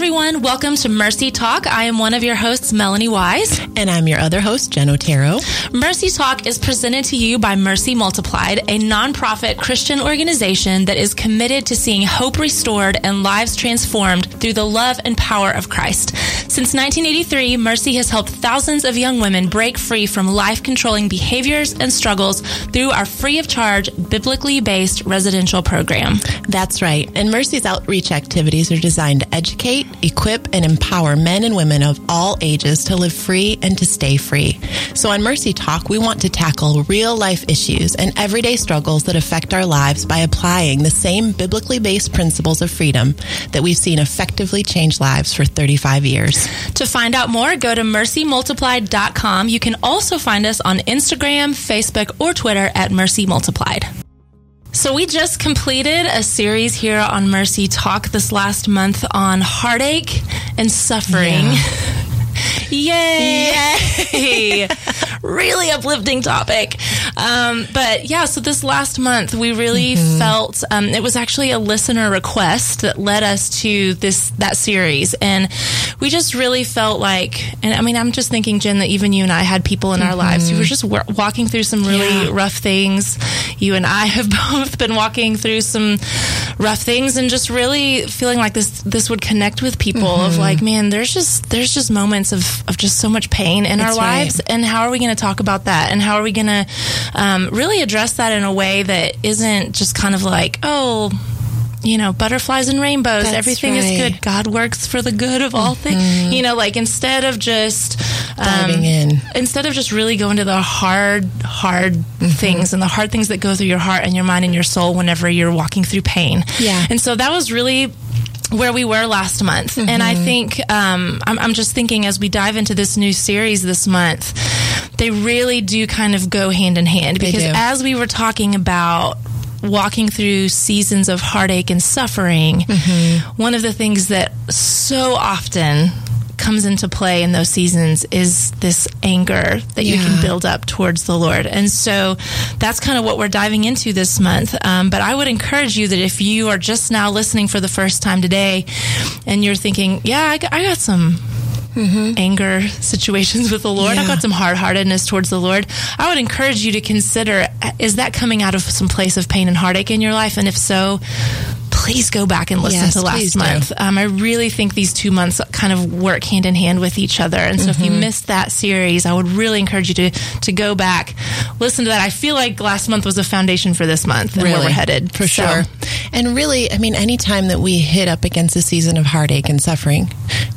everyone. Welcome to Mercy Talk. I am one of your hosts, Melanie Wise. And I'm your other host, Jen Otero. Mercy Talk is presented to you by Mercy Multiplied, a nonprofit Christian organization that is committed to seeing hope restored and lives transformed through the love and power of Christ. Since 1983, Mercy has helped thousands of young women break free from life controlling behaviors and struggles through our free of charge, biblically based residential program. That's right. And Mercy's outreach activities are designed to educate, equip, and empower men and women of all ages to live free and to stay free. So on Mercy Talk, we want to tackle real life issues and everyday struggles that affect our lives by applying the same biblically based principles of freedom that we've seen effectively change lives for 35 years. To find out more, go to mercymultiplied.com. You can also find us on Instagram, Facebook, or Twitter at Mercy Multiplied. So, we just completed a series here on Mercy Talk this last month on heartache and suffering. Yeah. Yay! Yay! really uplifting topic. Um, but yeah, so this last month we really mm-hmm. felt um, it was actually a listener request that led us to this that series, and we just really felt like, and I mean, I'm just thinking, Jen, that even you and I had people in mm-hmm. our lives who were just w- walking through some really yeah. rough things. You and I have both been walking through some rough things, and just really feeling like this this would connect with people. Mm-hmm. Of like, man, there's just there's just moments of of just so much pain in That's our lives. Right. And how are we going to talk about that? And how are we going to um, really address that in a way that isn't just kind of like, oh, you know, butterflies and rainbows. That's Everything right. is good. God works for the good of all mm-hmm. things. You know, like instead of just um, diving in, instead of just really going to the hard, hard mm-hmm. things and the hard things that go through your heart and your mind and your soul whenever you're walking through pain. Yeah. And so that was really where we were last month. Mm-hmm. And I mm-hmm. think, um, I'm, I'm just thinking as we dive into this new series this month, they really do kind of go hand in hand because as we were talking about walking through seasons of heartache and suffering, mm-hmm. one of the things that so often comes into play in those seasons is this anger that yeah. you can build up towards the Lord. And so that's kind of what we're diving into this month. Um, but I would encourage you that if you are just now listening for the first time today and you're thinking, yeah, I got, I got some Mm-hmm. anger situations with the Lord. Yeah. I've got some hard heartedness towards the Lord. I would encourage you to consider is that coming out of some place of pain and heartache in your life? And if so, please go back and listen yes, to last month. Um, I really think these two months kind of work hand in hand with each other. And so mm-hmm. if you mm-hmm. missed that series, I would really encourage you to, to go back, listen to that. I feel like last month was a foundation for this month and really, where we're headed. For so. sure. And really, I mean, anytime that we hit up against a season of heartache and suffering,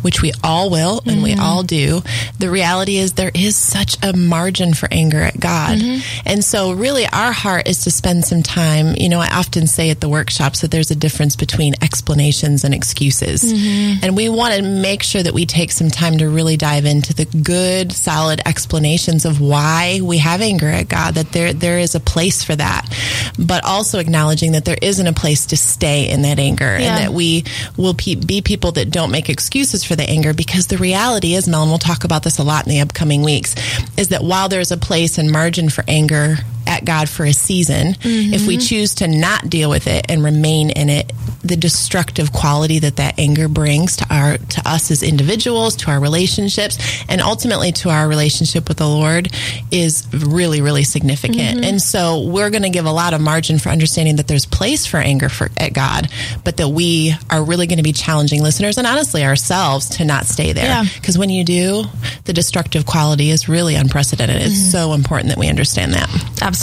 which we all will and mm-hmm. we all do, the reality is there is such a margin for anger at God. Mm-hmm. And so really our heart is to spend some time, you know, I often say at the workshops that there's a difference difference between explanations and excuses. Mm-hmm. And we want to make sure that we take some time to really dive into the good, solid explanations of why we have anger at God, that there, there is a place for that, but also acknowledging that there isn't a place to stay in that anger yeah. and that we will pe- be people that don't make excuses for the anger because the reality is, Mel, and we'll talk about this a lot in the upcoming weeks, is that while there's a place and margin for anger at God for a season, mm-hmm. if we mm-hmm. choose to not deal with it and remain in it, the destructive quality that that anger brings to our to us as individuals, to our relationships, and ultimately to our relationship with the Lord is really really significant. Mm-hmm. And so we're going to give a lot of margin for understanding that there's place for anger for, at God, but that we are really going to be challenging listeners and honestly ourselves to not stay there. Because yeah. when you do, the destructive quality is really unprecedented. It's mm-hmm. so important that we understand that. Absolutely.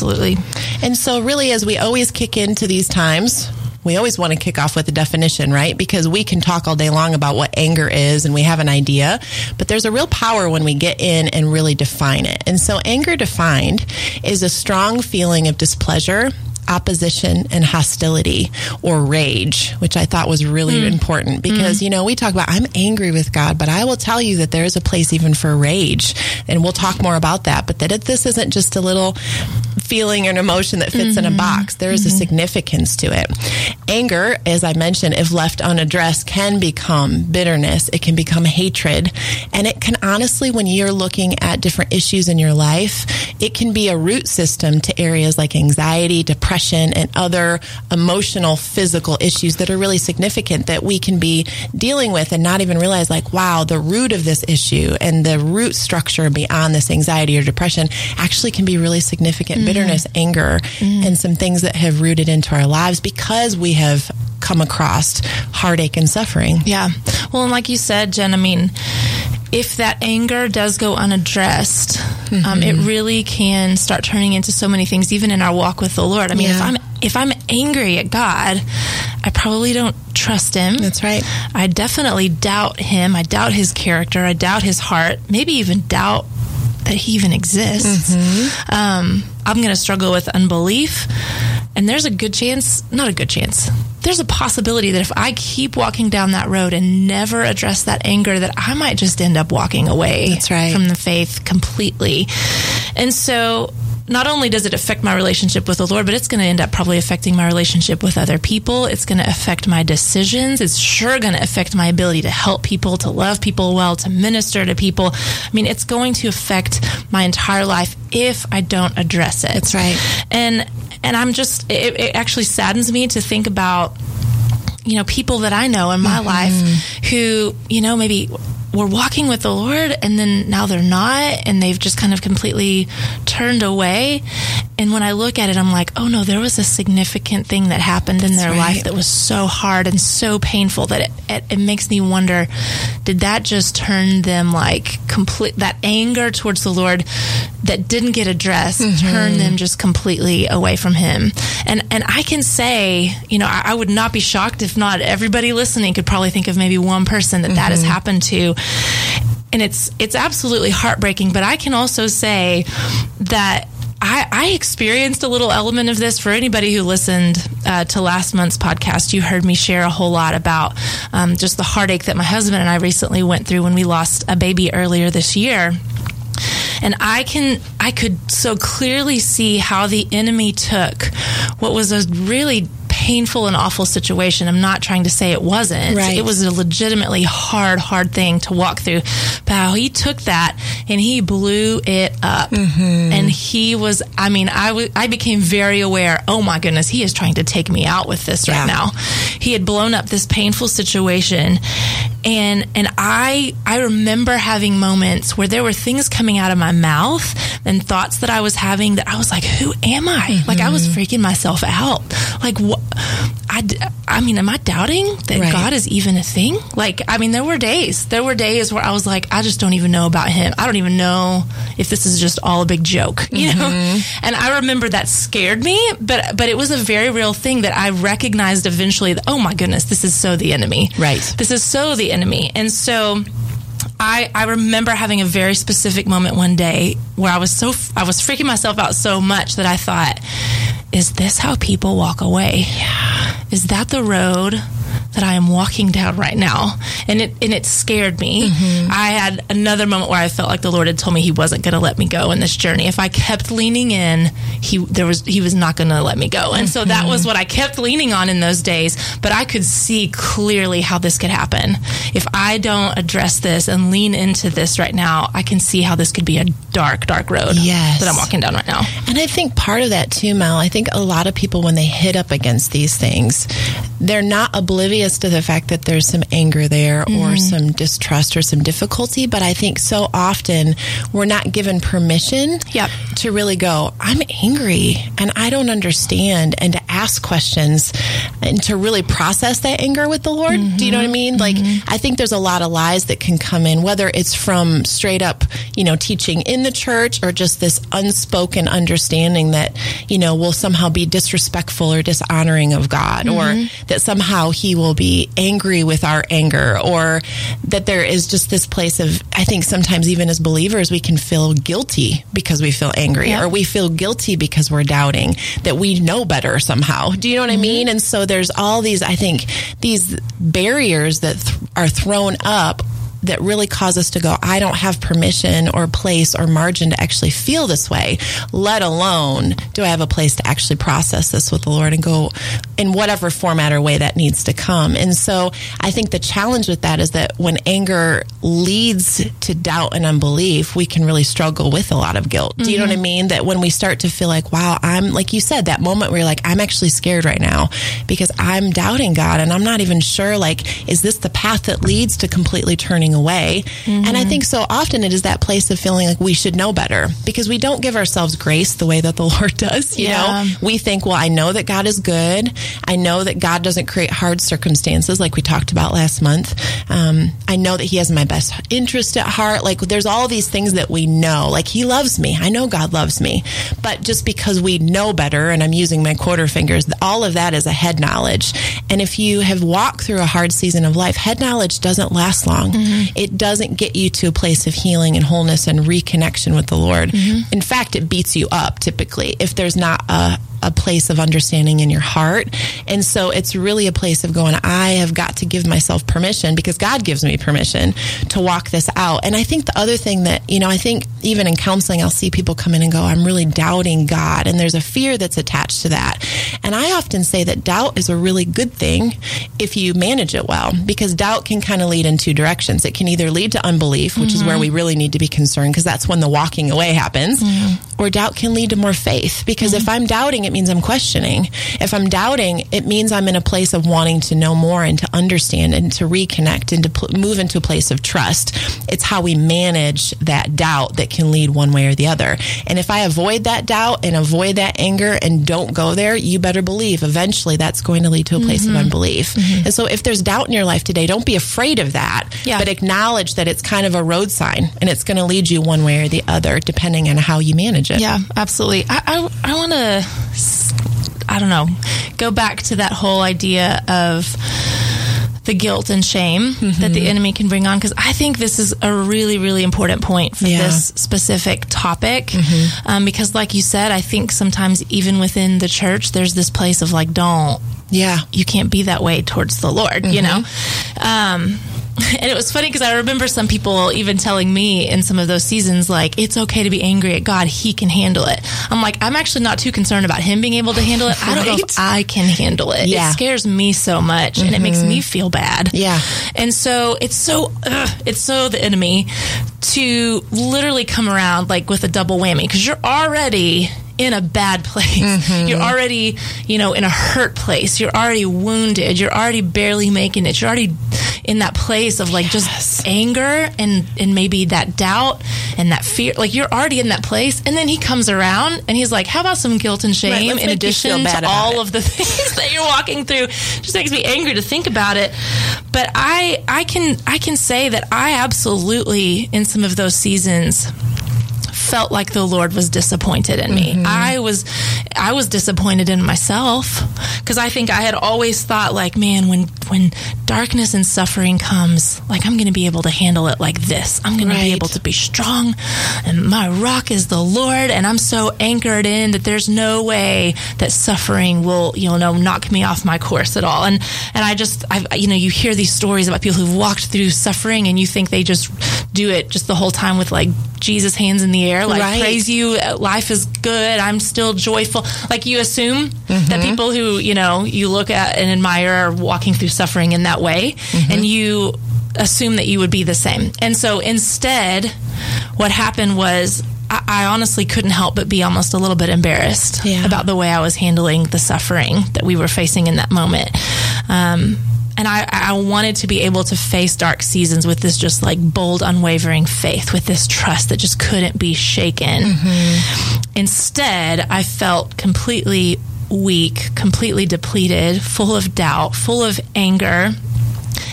And so really as we always kick into these times, we always want to kick off with a definition, right? Because we can talk all day long about what anger is and we have an idea, but there's a real power when we get in and really define it. And so anger defined is a strong feeling of displeasure opposition and hostility or rage, which I thought was really mm. important because, mm. you know, we talk about I'm angry with God, but I will tell you that there is a place even for rage. And we'll talk more about that. But that this isn't just a little feeling and emotion that fits mm-hmm. in a box. There is mm-hmm. a significance to it. Anger, as I mentioned, if left unaddressed, can become bitterness. It can become hatred. And it can honestly, when you're looking at different issues in your life, it can be a root system to areas like anxiety, depression, and other emotional, physical issues that are really significant that we can be dealing with and not even realize, like, wow, the root of this issue and the root structure beyond this anxiety or depression actually can be really significant mm-hmm. Bitterness, anger, mm-hmm. and some things that have rooted into our lives because we have come across heartache and suffering. Yeah. Well, and like you said, Jen, I mean, if that anger does go unaddressed, mm-hmm. um, it mm-hmm. really can start turning into so many things, even in our walk with the Lord. I mean, yeah. if I'm if I'm angry at God, I probably don't trust Him. That's right. I definitely doubt Him. I doubt His character. I doubt His heart. Maybe even doubt that He even exists. Mm-hmm. Um, I'm going to struggle with unbelief. And there's a good chance, not a good chance, there's a possibility that if I keep walking down that road and never address that anger, that I might just end up walking away That's right. from the faith completely. And so not only does it affect my relationship with the Lord, but it's going to end up probably affecting my relationship with other people. It's going to affect my decisions. It's sure going to affect my ability to help people, to love people well, to minister to people. I mean, it's going to affect my entire life if I don't address it. That's right. And and I'm just it, it actually saddens me to think about you know people that I know in my mm-hmm. life who you know maybe were walking with the Lord and then now they're not and they've just kind of completely turned away. And when I look at it, I'm like, oh no, there was a significant thing that happened That's in their right. life that was so hard and so painful that it, it, it, makes me wonder, did that just turn them like complete, that anger towards the Lord that didn't get addressed, mm-hmm. turn them just completely away from Him? And, and I can say, you know, I, I, would not be shocked if not everybody listening could probably think of maybe one person that mm-hmm. that has mm-hmm. happened to and it's it's absolutely heartbreaking. But I can also say that I, I, experienced a little element of this for anybody who listened uh, to last month's podcast. You heard me share a whole lot about um, just the heartache that my husband and I recently went through when we lost a baby earlier this year. And I can, I could so clearly see how the enemy took what was a really painful and awful situation. I'm not trying to say it wasn't. Right. It was a legitimately hard, hard thing to walk through. But how he took that and he blew it up. Mm-hmm. And he was, I mean, I, w- I became very aware, oh my goodness, he is trying to take me out with this yeah. right now. He had blown up this painful situation and and I I remember having moments where there were things coming out of my mouth and thoughts that I was having that I was like, who am I? Mm-hmm. Like I was freaking myself out. Like what? I, I mean, am I doubting that right. God is even a thing? Like, I mean, there were days, there were days where I was like, I just don't even know about him. I don't even know if this is just all a big joke, you mm-hmm. know? And I remember that scared me, but, but it was a very real thing that I recognized eventually that, oh my goodness, this is so the enemy. Right. This is so the enemy. And so, I, I remember having a very specific moment one day where I was so I was freaking myself out so much that I thought, is this how people walk away? Yeah. Is that the road that I am walking down right now. And it and it scared me. Mm-hmm. I had another moment where I felt like the Lord had told me he wasn't going to let me go in this journey. If I kept leaning in, he there was he was not going to let me go. And mm-hmm. so that was mm-hmm. what I kept leaning on in those days, but I could see clearly how this could happen. If I don't address this and lean into this right now, I can see how this could be a dark dark road yes. that I'm walking down right now. And I think part of that too, Mel, I think a lot of people when they hit up against these things, they're not oblivious oblivious to the fact that there's some anger there mm-hmm. or some distrust or some difficulty, but I think so often we're not given permission yep. to really go, I'm angry and I don't understand, and to ask questions and to really process that anger with the Lord. Mm-hmm. Do you know what I mm-hmm. mean? Like, mm-hmm. I think there's a lot of lies that can come in, whether it's from straight up, you know, teaching in the church or just this unspoken understanding that, you know, will somehow be disrespectful or dishonoring of God or mm-hmm. that somehow He will will be angry with our anger or that there is just this place of I think sometimes even as believers we can feel guilty because we feel angry yeah. or we feel guilty because we're doubting that we know better somehow. Do you know what mm-hmm. I mean? And so there's all these I think these barriers that th- are thrown up that really cause us to go, I don't have permission or place or margin to actually feel this way, let alone do I have a place to actually process this with the Lord and go in whatever format or way that needs to come. And so I think the challenge with that is that when anger leads to doubt and unbelief, we can really struggle with a lot of guilt. Do you know what I mm-hmm. mean? That when we start to feel like, wow, I'm, like you said, that moment where you're like, I'm actually scared right now because I'm doubting God and I'm not even sure, like, is this the path that leads to completely turning away? And I think so often it is that place of feeling like we should know better because we don't give ourselves grace the way that the Lord does. You Yeah. know, we think, well, I know that God is good. I know that God doesn't create hard circumstances like we talked about last month. Um, I know that He has my best interest at heart. Like, there's all these things that we know. Like, He loves me. I know God loves me. But just because we know better, and I'm using my quarter fingers, all of that is a head knowledge. And if you have walked through a hard season of life, head knowledge doesn't last long. It doesn't get you to a place of healing and wholeness and reconnection with the Lord. Mm-hmm. In fact, it beats you up typically if there's not a a place of understanding in your heart. And so it's really a place of going, I have got to give myself permission because God gives me permission to walk this out. And I think the other thing that, you know, I think even in counseling, I'll see people come in and go, I'm really doubting God. And there's a fear that's attached to that. And I often say that doubt is a really good thing if you manage it well, because doubt can kind of lead in two directions. It can either lead to unbelief, which is where mm-hmm. we really need to be concerned because that's when the walking away happens, mm-hmm. Or doubt can lead to more faith. Because if mm-hmm. I'm doubting, it means I'm questioning. If I'm doubting, it means I'm in a place of wanting to know more and to understand and to reconnect and to pl- move into a place of trust. It's how we manage that doubt that can lead one way or the other. And if I avoid that doubt and avoid that anger and don't go there, you better believe eventually that's going to lead to a place of mm-hmm. unbelief. Mm-hmm. And so if there's doubt in your life today, don't be afraid of that, Yeah. but acknowledge that it's kind of a road sign and it's going to lead you one way or the other depending on how you manage Yeah, absolutely. I I, I want to I don't know go back to that whole idea of the guilt and shame Mm-hmm. that the enemy can bring on because I think this is a really really important point for Yeah. Mm-hmm. this specific topic um, because like you said I think sometimes even within the church there's this place of like don't Yeah. you can't be that way towards the Lord, you know? Mm-hmm. Um, and it was funny because I remember some people even telling me in some of those seasons, like, it's okay to be angry at God. He can handle it. I'm like, I'm actually not too concerned about him being able to handle it. I don't know if I can handle it. Yeah. Mm-hmm. It scares me so much and it makes me feel bad. Yeah. And so it's so, ugh, it's so the enemy to literally come around like with a double whammy because you're already in a bad place. Mm-hmm. You're already, you know, in a hurt place. You're already wounded. You're already barely making it. You're already in that place of like just anger and and maybe that doubt and that fear. Like you're already in that place, and then he comes around and he's like, "How about some guilt and shame let's in make you feel addition to all it." of the things that you're walking through?" Just makes me angry to think about it. But I I can I can say that I absolutely in some of those seasons felt like the Lord was disappointed in me. Mm-hmm. I was I was disappointed in myself because I think I had always thought like, man, when when darkness and suffering comes, like I'm going to be able to handle it like this. I'm going to be able to be strong and my rock is the Lord and I'm so anchored in that there's no way that suffering will, you know, knock me off my course at all. And and I just I you know, you hear these stories about people who've walked through suffering and you think they just do it just the whole time with like Jesus hands in the air like Right. praise you uh, life is good I'm still joyful like you assume Mm-hmm. that people who you know you look at and admire are walking through suffering in that way Mm-hmm. and you assume that you would be the same and so instead what happened was I, I honestly couldn't help but be almost a little bit embarrassed Yeah. about the way I was handling the suffering that we were facing in that moment um, and I, I wanted to be able to face dark seasons with this just like bold, unwavering faith, with this trust that just couldn't be shaken. Mm-hmm. Instead, I felt completely weak, completely depleted, full of doubt, full of anger.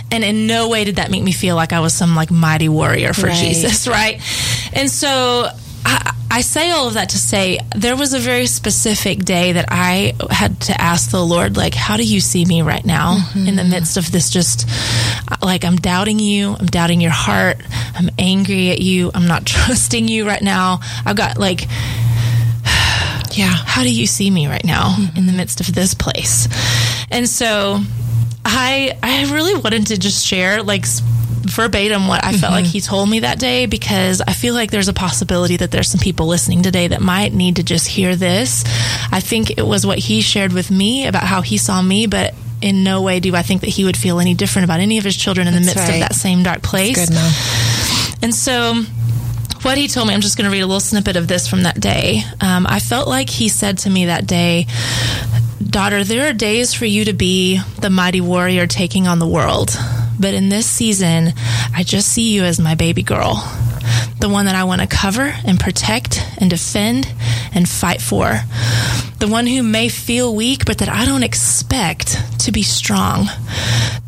And in no way did that make me feel like I was some like mighty warrior for Right. Jesus, right? And so I, say all of that to say there was a very specific day that I had to ask the Lord, like, how do you see me right now in the mm-hmm. midst of this? Just like I'm doubting you, I'm doubting your heart, I'm angry at you, I'm not trusting you right now. I've got like, Yeah. how do you see me right now in the mm-hmm. midst of this place? And so I I really wanted to just share like verbatim what I felt like he told me that day because I feel like there's a possibility that there's some people listening today that might need to just hear this. I think it was what he shared with me about how he saw me, but in no way do I think that he would feel any different about any of his children in the midst right. of that same dark place. And so, what he told me, I'm just going to read a little snippet of this from that day. Um, I felt like he said to me that day, Daughter, there are days for you to be the mighty warrior taking on the world. But in this season, I just see you as my baby girl, the one that I want to cover and protect and defend and fight for. The one who may feel weak, but that I don't expect to be strong.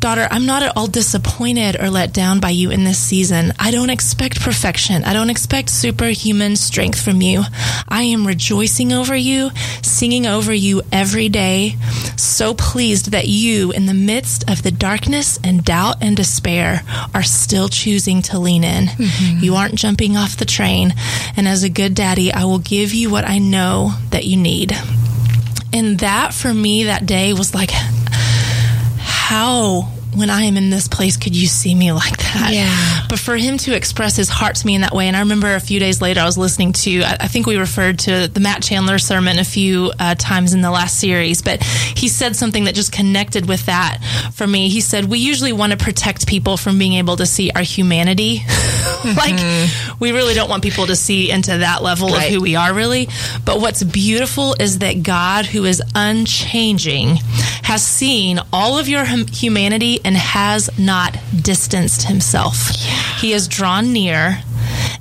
Daughter, I'm not at all disappointed or let down by you in this season. I don't expect perfection. I don't expect superhuman strength from you. I am rejoicing over you, singing over you every day. So pleased that you, in the midst of the darkness and doubt and despair, are still choosing to lean in. Mm-hmm. You aren't jumping off the train. And as a good daddy, I will give you what I know that you need. And that for me that day was like, how when I am in this place could you see me like that? Yeah. But for him to express his heart to me in that way, and I remember a few days later I was listening to, I I think we referred to the Matt Chandler sermon a few uh, times in the last series, but he said something that just connected with that for me. He said, We usually want to protect people from being able to see our humanity. like, we really don't want people to see into that level Right. of who we are, really. But what's beautiful is that God, who is unchanging, has seen all of your hum- humanity and has not distanced himself. He has drawn near.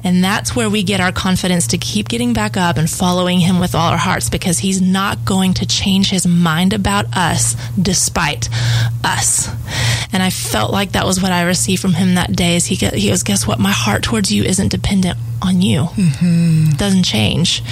And that's where we get our confidence to keep getting back up and following him with all our hearts because he's not going to change his mind about us despite us. And I felt like that was what I received from him that day. Is he, he goes, guess what? My heart towards you isn't dependent on you. It doesn't change.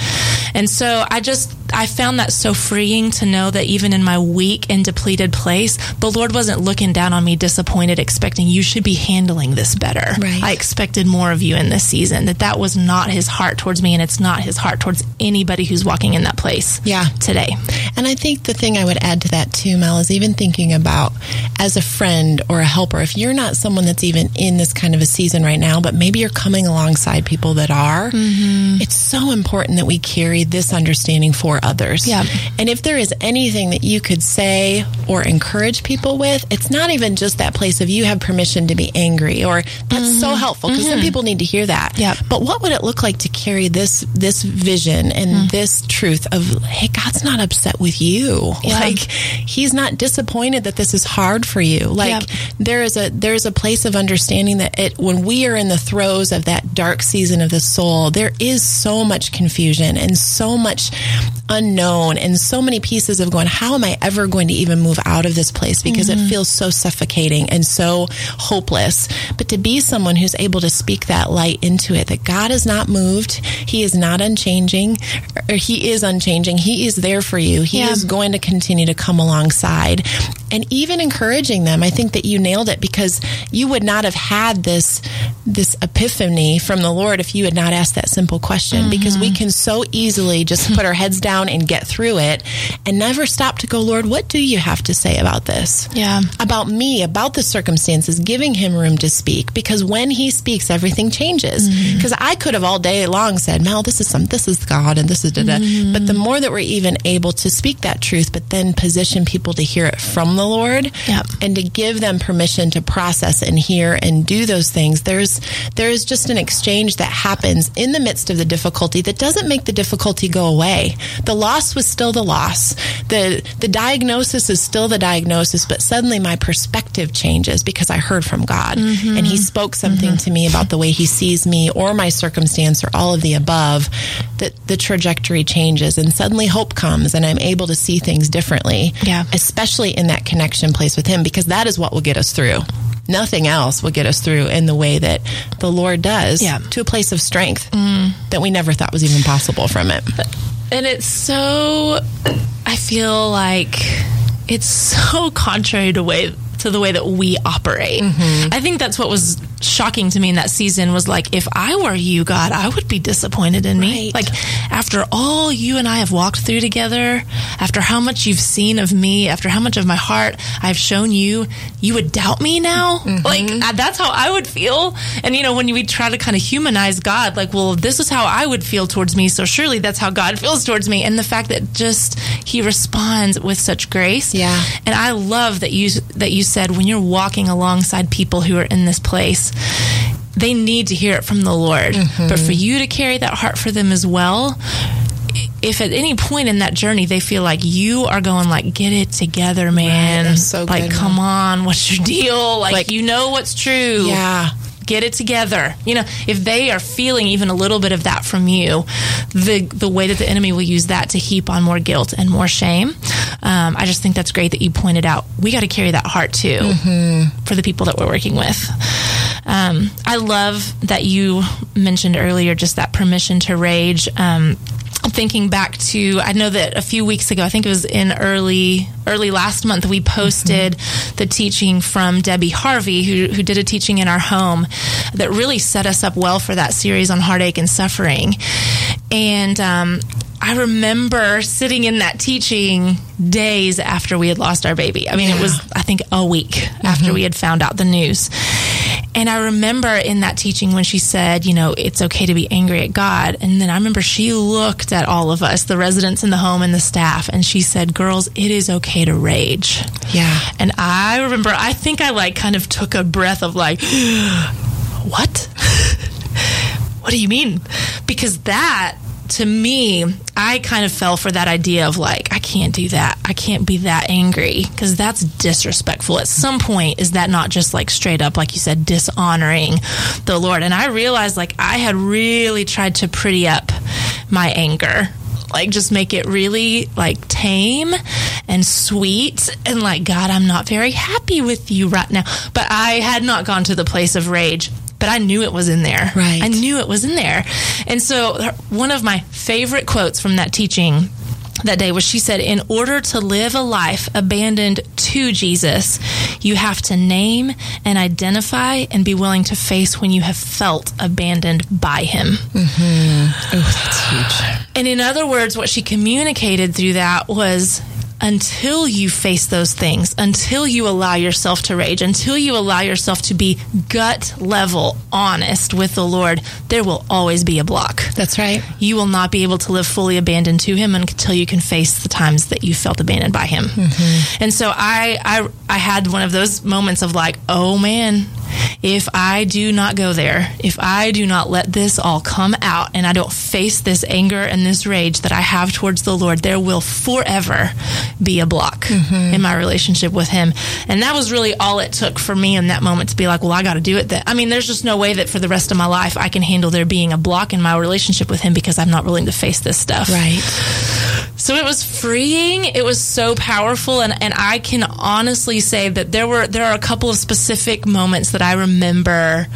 And so I just, I found that so freeing to know that even in my weak and depleted place, the Lord wasn't looking down on me disappointed, expecting you should be handling this better. Right. I expected more of you in this season, that that was not his heart towards me, and it's not his heart towards anybody who's walking in that place Yeah. today. And I think the thing I would add to that too, Mel, is even thinking about as a friend or a helper, if you're not someone that's even in this kind of a season right now, but maybe you're coming alongside people that are, mm-hmm. it's so important that we carry this understanding for others. Yeah. And if there is anything that you could say or encourage people with, it's not even just that place of you have permission to be angry or that's so mm-hmm. helpful because some mm-hmm. people need to hear that. Yeah. But what would it look like to carry this this vision and hmm. this truth of hey, God's not upset with you. Yeah. Like he's not disappointed that this is hard for you. Like Yeah. there is a there's a place of understanding that it when we are in the throes of that dark season of the soul, there is so much confusion and so much unknown and so many pieces of going, how am I ever going to even move out of this place? Because it mm-hmm. feels so suffocating and so hopeless. But to be someone who's able to speak that light into it, that God is not moved, He is not unchanging, or He is unchanging. He is there for you. He Yeah. is going to continue to come alongside. And even encouraging them, I think that you nailed it because you would not have had this this epiphany from the Lord if you had not asked that simple question. Because we mm-hmm. can so easily just put our heads down and get through it and never stop to go, Lord, what do you have to say about this? Yeah. About me, about the circumstances, giving him room to speak. Because when he speaks, everything changes. Mm-hmm. Because I could have all day long said, Mel, this is some this is God and this is da da. Mm-hmm. But the more that we're even able to speak that truth, but then position people to hear it from the Lord Yep. and to give them permission to process and hear and do those things, there's there is just an exchange that happens in the midst of the difficulty that doesn't make the difficulty go away. The loss was still the loss. The the diagnosis is still the diagnosis, but suddenly my perspective changes because I heard from God mm-hmm. and he spoke something mm-hmm. to me about the way he sees me or my circumstance or all of the above that the trajectory changes and suddenly hope comes and I'm able to see things differently Yeah. especially in that connection place with him because that is what will get us through nothing else will get us through in the way that the lord does Yeah. to a place of strength mm. that we never thought was even possible from it And it's so, I feel like it's so contrary to way to the way that we operate. Mm-hmm. I think that's what was shocking to me in that season was like, if I were you, God, I would be disappointed in me. Right. Like, after all you and I have walked through together, after how much you've seen of me, after how much of my heart I've shown you, you would doubt me now? Like, uh, that's how I would feel. And, you know, when we try to kind of humanize God, like, well, this is how I would feel towards me, so surely that's how God feels towards me. And the fact that just He responds with such grace. Yeah. And I love that you that you said when you're walking alongside people who are in this place, they need to hear it from the Lord. But for you to carry that heart for them as well, if at any point in that journey they feel like you are going like get it together man that's so like good, come on what's your deal like, Like- you know what's true Yeah. get it together. You know, if they are feeling even a little bit of that from you, the the way that the enemy will use that to heap on more guilt and more shame. Um, I just think that's great that you pointed out. We got to carry that heart too for the people that we're working with. Um, I love that you mentioned earlier just that permission to rage. Um, thinking back to i know that a few weeks ago i think it was in early early last month we posted the teaching from debbie harvey who, who did a teaching in our home that really set us up well for that series on heartache and suffering and um, I remember sitting in that teaching days after we had lost our baby. I mean, it was, I think, a week after we had found out the news. And I remember in that teaching when she said, you know, it's okay to be angry at God. And then I remember she looked at all of us, the residents in the home and the staff, and she said, girls, it is okay to rage. Yeah. And I remember, I think I like kind of took a breath of like, what? what do you mean? Because that, to me, I kind of fell for that idea of like, I can't do that. I can't be that angry because that's disrespectful. At some point, is that not just like straight up, like you said, dishonoring the Lord? And I realized like I had really tried to pretty up my anger like just make it really like tame and sweet and like god i'm not very happy with you right now but i had not gone to the place of rage but i knew it was in there Right. i knew it was in there and so one of my favorite quotes from that teaching that day was she said, In order to live a life abandoned to Jesus, you have to name and identify and be willing to face when you have felt abandoned by Him. Mm-hmm. Oh, that's huge. And in other words, what she communicated through that was until you face those things, until you allow yourself to rage, until you allow yourself to be gut level honest with the Lord, there will always be a block. That's right. You will not be able to live fully abandoned to Him until you can face the times that you felt abandoned by Him. Mm-hmm. And so I, I, I had one of those moments of like, oh man, if I do not go there, if I do not let this all come out and I don't face this anger and this rage that I have towards the Lord, there will forever be a block mm-hmm. in my relationship with Him. And that was really all it took for me in that moment to be like, well, I got to do it. That I mean, there's just no way that for the rest of my life I can handle there being a block in my relationship with Him because I'm not willing to face this stuff. Right. So it was freeing. It was so powerful, and, and I can honestly say that there were there are a couple of specific moments that I remember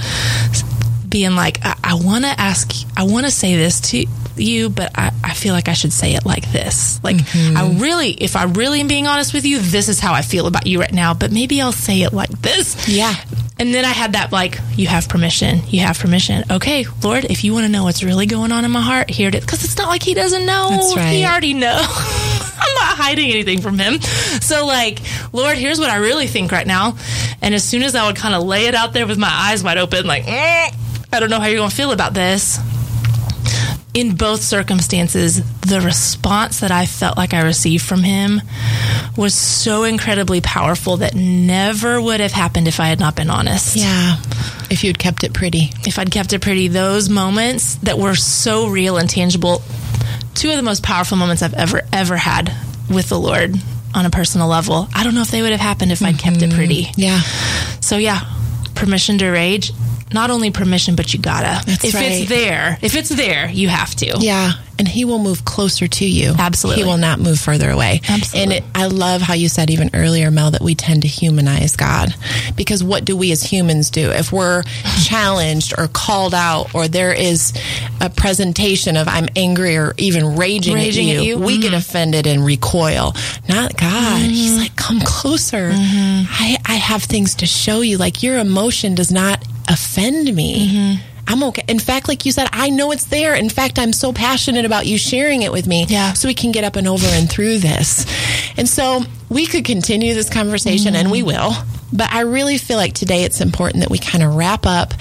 being like, I, I want to ask, I want to say this to you, but I, I feel like I should say it like this. Like mm-hmm. I really, if I really am being honest with you, this is how I feel about you right now. But maybe I'll say it like this. Yeah. And then I had that like, you have permission. You have permission. Okay, Lord, if you want to know what's really going on in my heart, here it is. Because it's not like He doesn't know. Right. He already knows. I'm not hiding anything from Him. So like, Lord, here's what I really think right now. And as soon as I would kind of lay it out there with my eyes wide open, like, "Mm, I don't know how you're going to feel about this. In both circumstances, the response that I felt like I received from him was so incredibly powerful that never would have happened if I had not been honest. Yeah. If you'd kept it pretty. If I'd kept it pretty, those moments that were so real and tangible, two of the most powerful moments I've ever, ever had with the Lord on a personal level. I don't know if they would have happened if I'd kept it mm-hmm. pretty. Yeah. So yeah, permission to rage. Not only permission, but you gotta. That's if right. it's there, if it's there, you have to. Yeah. And he will move closer to you. Absolutely. He will not move further away. Absolutely. And it, I love how you said even earlier, Mel, that we tend to humanize God. Because what do we as humans do? If we're challenged or called out, or there is a presentation of I'm angry or even raging, Raging at at you, you. we get mm-hmm. offended and recoil. Not God. He's mm-hmm. like, come closer. Mm-hmm. I, I have things to show you. Like your emotion does not offend me. Mm-hmm. I'm okay. In fact, like you said, I know it's there. In fact, I'm so passionate about you sharing it with me. Yeah. So we can get up and over and through this. And so we could continue this conversation and we mm-hmm. will. But I really feel like today it's important that we kind of wrap up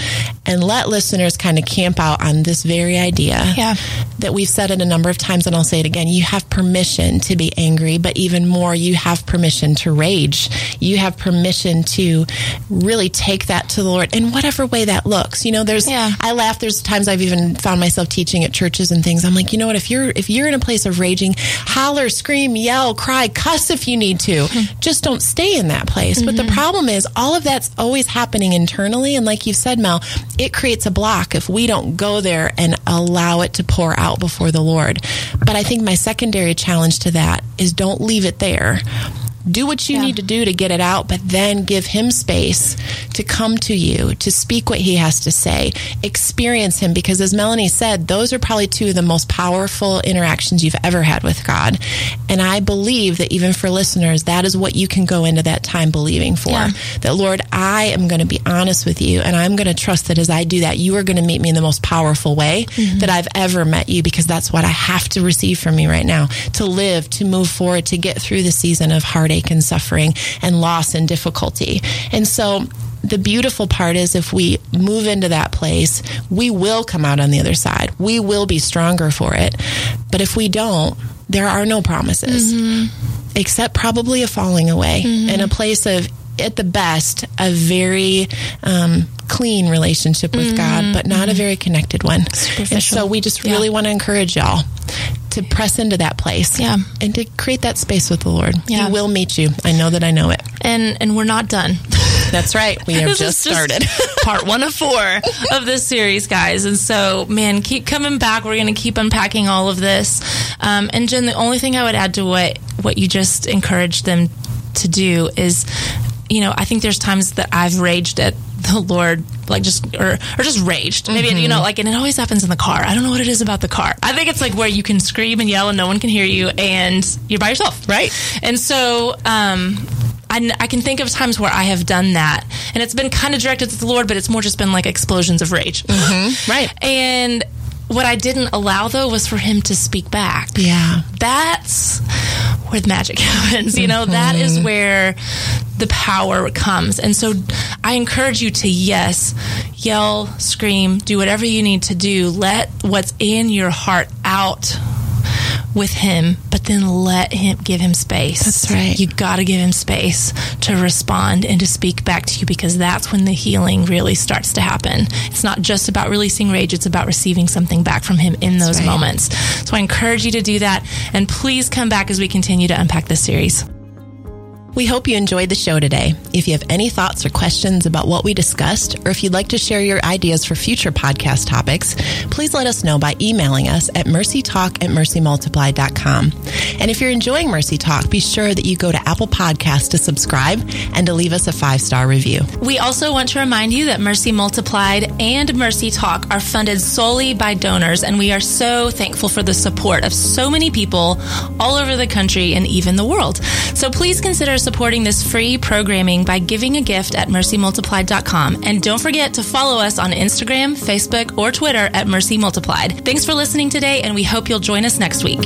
and let listeners kind of camp out on this very idea Yeah. that we've said it a number of times, and I'll say it again. You have permission to be angry, but even more, you have permission to rage. You have permission to really take that to the Lord in whatever way that looks. You know, there's, Yeah. I laugh. There's times I've even found myself teaching at churches and things. I'm like, you know what? If you're, if you're in a place of raging, holler, scream, yell, cry, cuss if you need to. Just don't stay in that place. But the mm-hmm. problem is all of that's always happening internally. And like you've said, Mel, it creates a block if we don't go there and allow it to pour out before the Lord. But I think my secondary challenge to that is don't leave it there. Do what you Yeah. need to do to get it out, but then give him space to come to you, to speak what he has to say, experience him. Because as Melanie said, those are probably two of the most powerful interactions you've ever had with God. And I believe that even for listeners, that is what you can go into that time believing for. Yeah. That, Lord, I am going to be honest with you, and I'm going to trust that as I do that, you are going to meet me in the most powerful way mm-hmm. that I've ever met you, because that's what I have to receive from you right now to live, to move forward, to get through the season of heartache and suffering and loss and difficulty. And so, the beautiful part is if we move into that place, we will come out on the other side. We will be stronger for it. But if we don't, there are no promises mm-hmm. except probably a falling away mm-hmm. and a place of at the best a very um, clean relationship with god mm-hmm. but not a very connected one and so we just Yeah. really want to encourage y'all to press into that place Yeah. and to create that space with the lord Yeah. he will meet you i know that i know it And and we're not done. that's right we have just started part one of four of this series, guys. And so, man, keep coming back. We're going to keep unpacking all of this. Um, and Jen, the only thing I would add to what what you just encouraged them to do is, you know, I think there's times that I've raged at the Lord, like just or or just raged. Maybe you know, like, and it always happens in the car. I don't know what it is about the car. I think it's like where you can scream and yell and no one can hear you, and you're by yourself, Right. And so. um I, I can think of times where I have done that, and it's been kind of directed to the Lord, but it's more just been like explosions of rage. right And what I didn't allow though was for him to speak back. yeah That's where the magic happens. You know, that is mm-hmm. where the power comes. And so I encourage you to, yes, yell, scream, do whatever you need to do. Let what's in your heart out with him, but then let him give him space. That's right. You got to give him space to respond and to speak back to you because that's when the healing really starts to happen. It's not just about releasing rage, it's about receiving something back from him in those right. moments. So I encourage you to do that and please come back as we continue to unpack this series. We hope you enjoyed the show today. If you have any thoughts or questions about what we discussed, or if you'd like to share your ideas for future podcast topics, please let us know by emailing us at mercytalk at mercymultiplied.com. And if you're enjoying Mercy Talk, be sure that you go to Apple Podcasts to subscribe and to leave us a five star review. We also want to remind you that Mercy Multiplied and Mercy Talk are funded solely by donors, and we are so thankful for the support of so many people all over the country and even the world. So please consider supporting this free programming by giving a gift at mercymultiplied.com. And don't forget to follow us on Instagram, Facebook, or Twitter at Mercy Multiplied. Thanks for listening today, and we hope you'll join us next week.